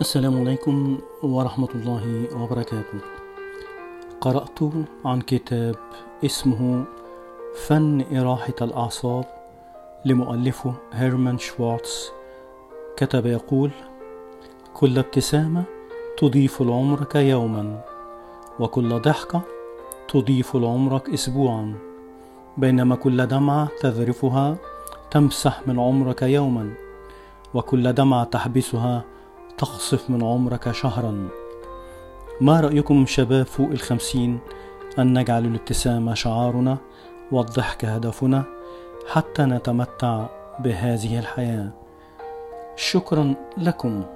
السلام عليكم ورحمة الله وبركاته. قرأت عن كتاب اسمه فن إراحة الأعصاب لمؤلفه هيرمان شوارتز. كتب يقول: كل ابتسامة تضيف لعمرك يوما، وكل ضحكة تضيف لعمرك أسبوعا، بينما كل دمعة تذرفها تمسح من عمرك يوما، وكل دمعة تحبسها تقصف من عمرك شهرا. ما رأيكم شباب فوق الخمسين أن نجعل الابتسامة شعارنا والضحك هدفنا حتى نتمتع بهذه الحياة؟ شكرا لكم.